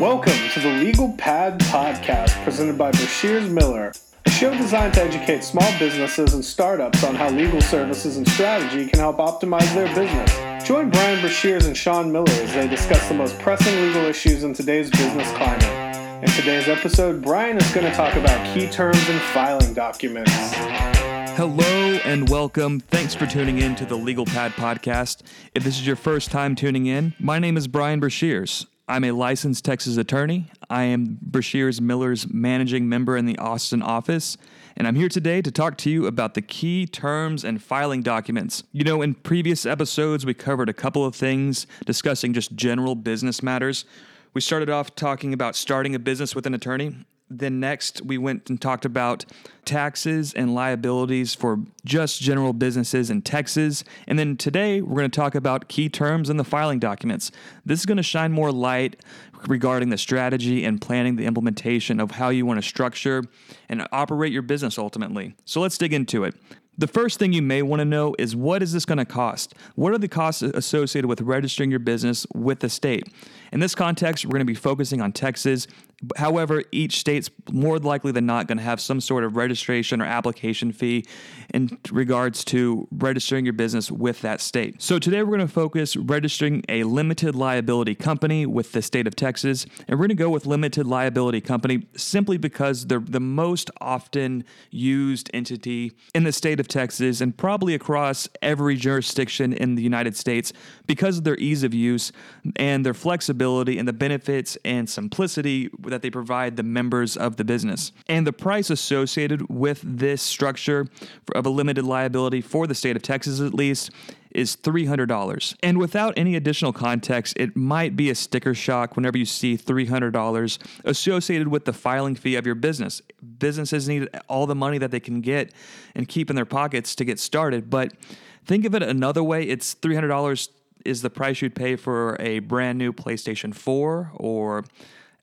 Welcome to the Legal Pad Podcast presented by Brashears Miller, a show designed to educate small businesses and startups on how legal services and strategy can help optimize their business. Join Bryan Brashears and Sean Miller as they discuss the most pressing legal issues in today's business climate. In today's episode, Bryan is going to talk about key terms and filing documents. Hello and welcome. Thanks for tuning in to the Legal Pad podcast. If this is your first time tuning in, my name is Bryan Brashears. I'm a licensed Texas attorney. I am Brashears Miller's managing member in the Austin office, and I'm here today to talk to you about the key terms and filing documents. You know, in previous episodes, we covered a couple of things discussing just general business matters. We started off talking about starting a business with an attorney, then next, we went and talked about taxes and liabilities for just general businesses in Texas. And then today, we're going to talk about key terms in the filing documents. This is going to shine more light regarding the strategy and planning the implementation of how you want to structure and operate your business ultimately. So let's dig into it. The first thing you may want to know is what is this going to cost? What are the costs associated with registering your business with the state? In this context, we're going to be focusing on Texas However, each state's more likely than not going to have some sort of registration or application fee in regards to registering your business with that state. So today we're going to focus registering a limited liability company with the state of Texas, and we're going to go with limited liability company simply because they're the most often used entity in the state of Texas and probably across every jurisdiction in the United States because of their ease of use and their flexibility and the benefits and simplicity that they provide the members of the business. And the price associated with this structure of a limited liability for the state of Texas, at least, is $300. And without any additional context, it might be a sticker shock whenever you see $300 associated with the filing fee of your business. Businesses need all the money that they can get and keep in their pockets to get started. But think of it another way it's $300 is the price you'd pay for a brand new PlayStation 4 or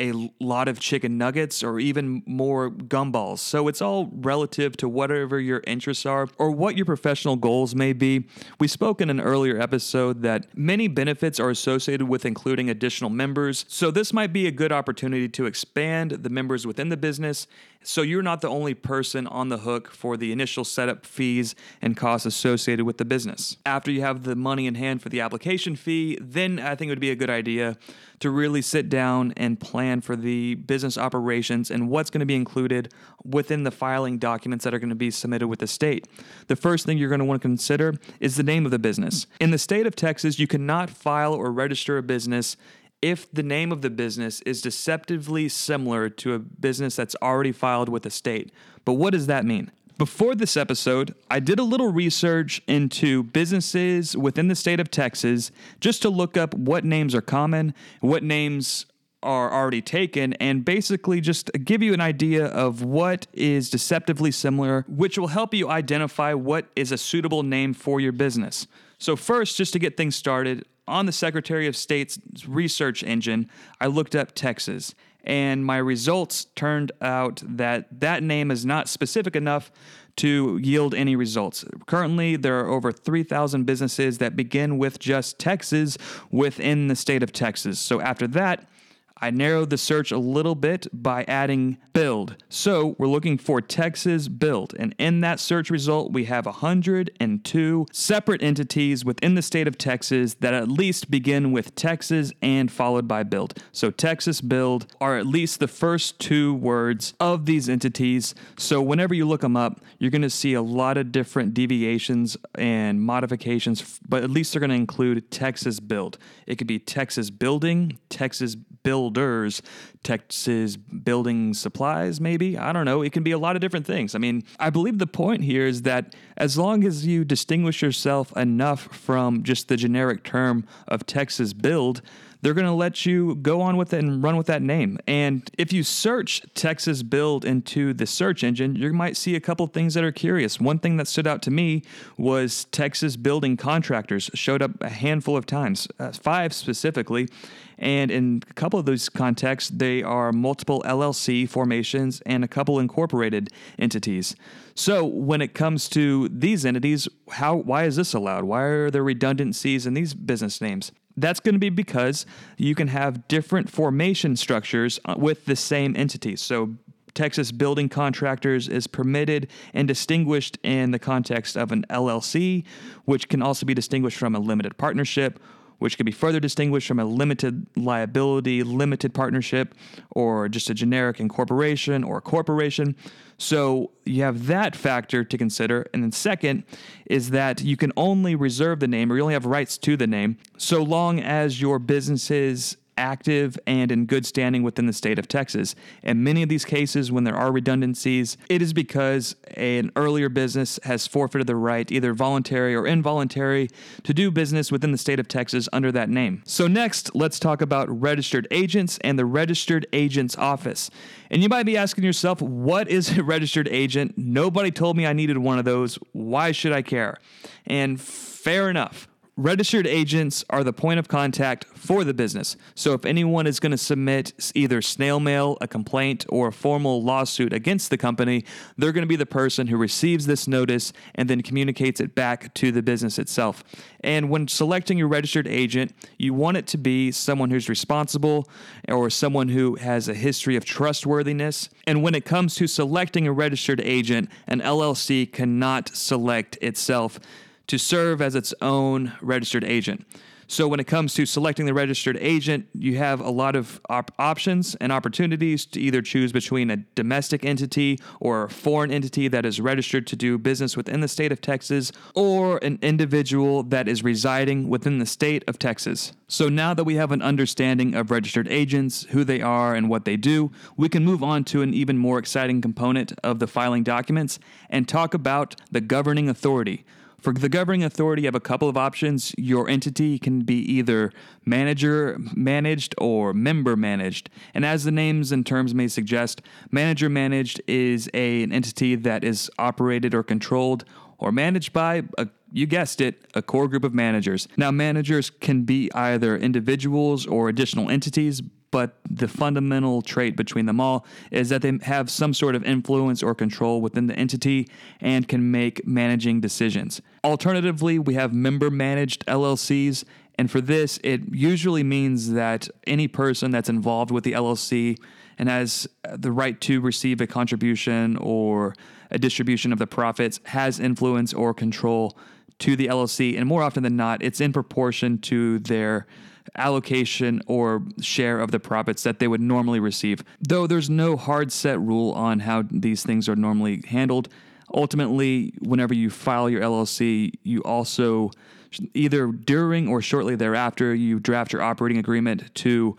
a lot of chicken nuggets or even more gumballs. So it's all relative to whatever your interests are or what your professional goals may be. We spoke in an earlier episode that many benefits are associated with including additional members. So this might be a good opportunity to expand the members within the business so you're not the only person on the hook for the initial setup fees and costs associated with the business. After you have the money in hand for the application fee, then I think it would be a good idea to really sit down and plan for the business operations and what's going to be included within the filing documents that are going to be submitted with the state. The first thing you're going to want to consider is the name of the business. In the state of Texas, you cannot file or register a business if the name of the business is deceptively similar to a business that's already filed with the state. But what does that mean? Before this episode, I did a little research into businesses within the state of Texas just to look up what names are common, what names are already taken, and basically just give you an idea of what is deceptively similar, which will help you identify what is a suitable name for your business. So, first, just to get things started, on the Secretary of State's research engine, I looked up Texas, and my results turned out that that name is not specific enough to yield any results. Currently, there are over 3,000 businesses that begin with just Texas within the state of Texas. So after that, I narrowed the search a little bit by adding build. So we're looking for Texas build. And in that search result, we have 102 separate entities within the state of Texas that at least begin with Texas and followed by build. So Texas build are at least the first two words of these entities. So whenever you look them up, you're going to see a lot of different deviations and modifications, but at least they're going to include Texas build. It could be Texas building, Texas builders, Texas building supplies, maybe. I don't know. It can be a lot of different things. I mean, I believe the point here is that as long as you distinguish yourself enough from just the generic term of Texas build, they're going to let you go on with it and run with that name. And if you search Texas Build into the search engine, you might see a couple things that are curious. One thing that stood out to me was Texas Building Contractors showed up a handful of times, uh, five specifically. And in a couple of those contexts, they are multiple LLC formations and a couple incorporated entities. So when it comes to these entities, how why is this allowed? Why are there redundancies in these business names? That's going to be because you can have different formation structures uh, with the same entity. So, Texas Building Contractors is permitted and distinguished in the context of an LLC, which can also be distinguished from a limited partnership which can be further distinguished from a limited liability, limited partnership, or just a generic incorporation or corporation. So you have that factor to consider. And then, second, is that you can only reserve the name or you only have rights to the name so long as your business's active and in good standing within the state of Texas. In many of these cases, when there are redundancies, it is because an earlier business has forfeited the right, either voluntary or involuntary, to do business within the state of Texas under that name. So, next, let's talk about registered agents and the registered agent's office. And you might be asking yourself, what is a registered agent? Nobody told me I needed one of those. Why should I care? And fair enough. Registered agents are the point of contact for the business. So if anyone is going to submit either snail mail, a complaint, or a formal lawsuit against the company, they're going to be the person who receives this notice and then communicates it back to the business itself. And when selecting your registered agent, you want it to be someone who's responsible or someone who has a history of trustworthiness. And when it comes to selecting a registered agent, an LLC cannot select itself to serve as its own registered agent. So, when it comes to selecting the registered agent, you have a lot of op- options and opportunities to either choose between a domestic entity or a foreign entity that is registered to do business within the state of Texas, or an individual that is residing within the state of Texas. So, now that we have an understanding of registered agents, who they are, and what they do, we can move on to an even more exciting component of the filing documents and talk about the governing authority. For the governing authority, you have a couple of options. Your entity can be either manager managed or member managed. And as the names and terms may suggest, manager managed is a, an entity that is operated or controlled or managed by a you guessed it, a core group of managers. Now, managers can be either individuals or additional entities, but the fundamental trait between them all is that they have some sort of influence or control within the entity and can make managing decisions. Alternatively, we have member managed LLCs, and for this, it usually means that any person that's involved with the LLC and has the right to receive a contribution or a distribution of the profits has influence or control to the LLC, and more often than not, it's in proportion to their allocation or share of the profits that they would normally receive. Though there's no hard set rule on how these things are normally handled, ultimately, whenever you file your LLC, you also either during or shortly thereafter, you draft your operating agreement to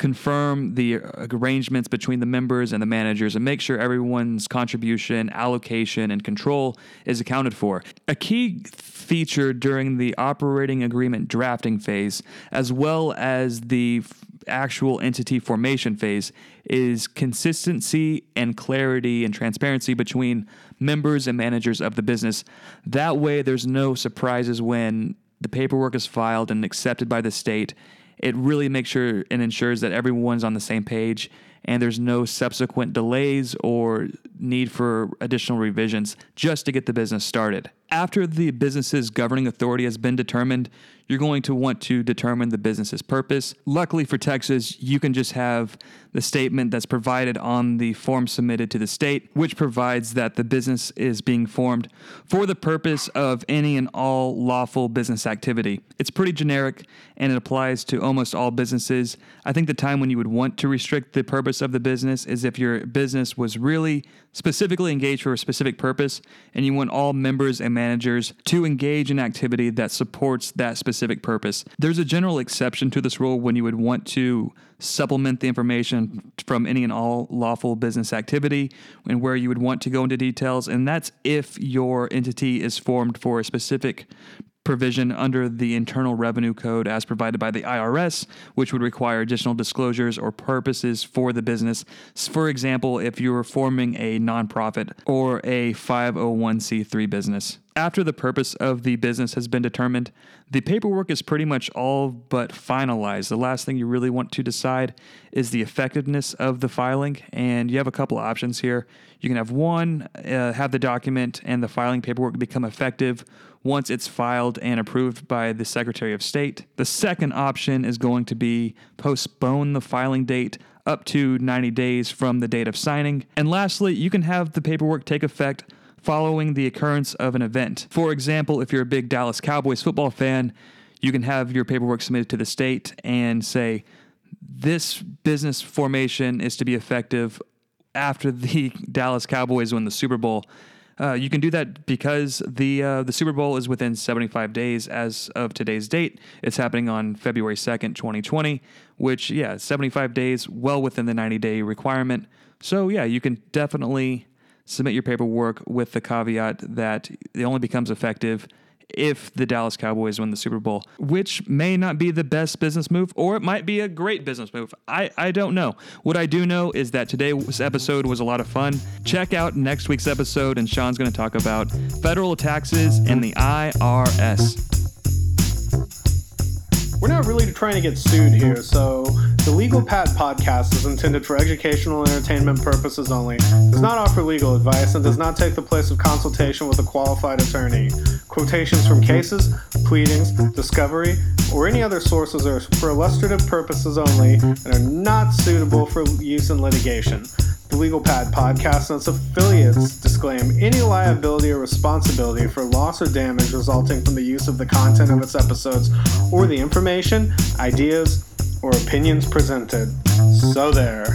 confirm the uh, arrangements between the members and the managers and make sure everyone's contribution, allocation, and control is accounted for. A key feature during the operating agreement drafting phase, as well as the actual entity formation phase, is consistency and clarity and transparency between members and managers of the business. That way, there's no surprises when the paperwork is filed and accepted by the state it really makes sure and ensures that everyone's on the same page and there's no subsequent delays or need for additional revisions just to get the business started. After the business's governing authority has been determined, you're going to want to determine the business's purpose. Luckily for Texas, you can just have the statement that's provided on the form submitted to the state, which provides that the business is being formed for the purpose of any and all lawful business activity. It's pretty generic and it applies to almost all businesses. I think the time when you would want to restrict the purpose of the business is if your business was really specifically engaged for a specific purpose and you want all members and managers to engage in activity that supports that specific purpose. There's a general exception to this rule when you would want to supplement the information from any and all lawful business activity and where you would want to go into details. And that's if your entity is formed for a specific provision under the Internal Revenue Code as provided by the IRS, which would require additional disclosures or purposes for the business. For example, if you were forming a nonprofit or a 501c3 business. After the purpose of the business has been determined, the paperwork is pretty much all but finalized. The last thing you really want to decide is the effectiveness of the filing, and you have a couple of options here. You can have one, uh, have the document and the filing paperwork become effective once it's filed and approved by the Secretary of State. The second option is going to be postpone the filing date up to 90 days from the date of signing. And lastly, you can have the paperwork take effect following the occurrence of an event. For example, if you're a big Dallas Cowboys football fan, you can have your paperwork submitted to the state and say, this business formation is to be effective after the Dallas Cowboys win the Super Bowl. Uh, you can do that because the uh, the Super Bowl is within 75 days as of today's date. It's happening on February 2nd, 2020, which yeah, 75 days, well within the 90 day requirement. So yeah, you can definitely submit your paperwork with the caveat that it only becomes effective if the Dallas Cowboys win the Super Bowl, which may not be the best business move, or it might be a great business move. I, I don't know. What I do know is that today's episode was a lot of fun. Check out next week's episode, and Sean's going to talk about federal taxes and the IRS. Not really trying to get sued here, so the Legal Pad podcast is intended for educational entertainment purposes only, does not offer legal advice, and does not take the place of consultation with a qualified attorney. Quotations from cases, pleadings, discovery, or any other sources are for illustrative purposes only and are not suitable for use in litigation. The Legal Pad podcast and its affiliates disclaim any liability or responsibility for loss or damage resulting from the use of the content of its episodes or the information, ideas, or opinions presented. So there.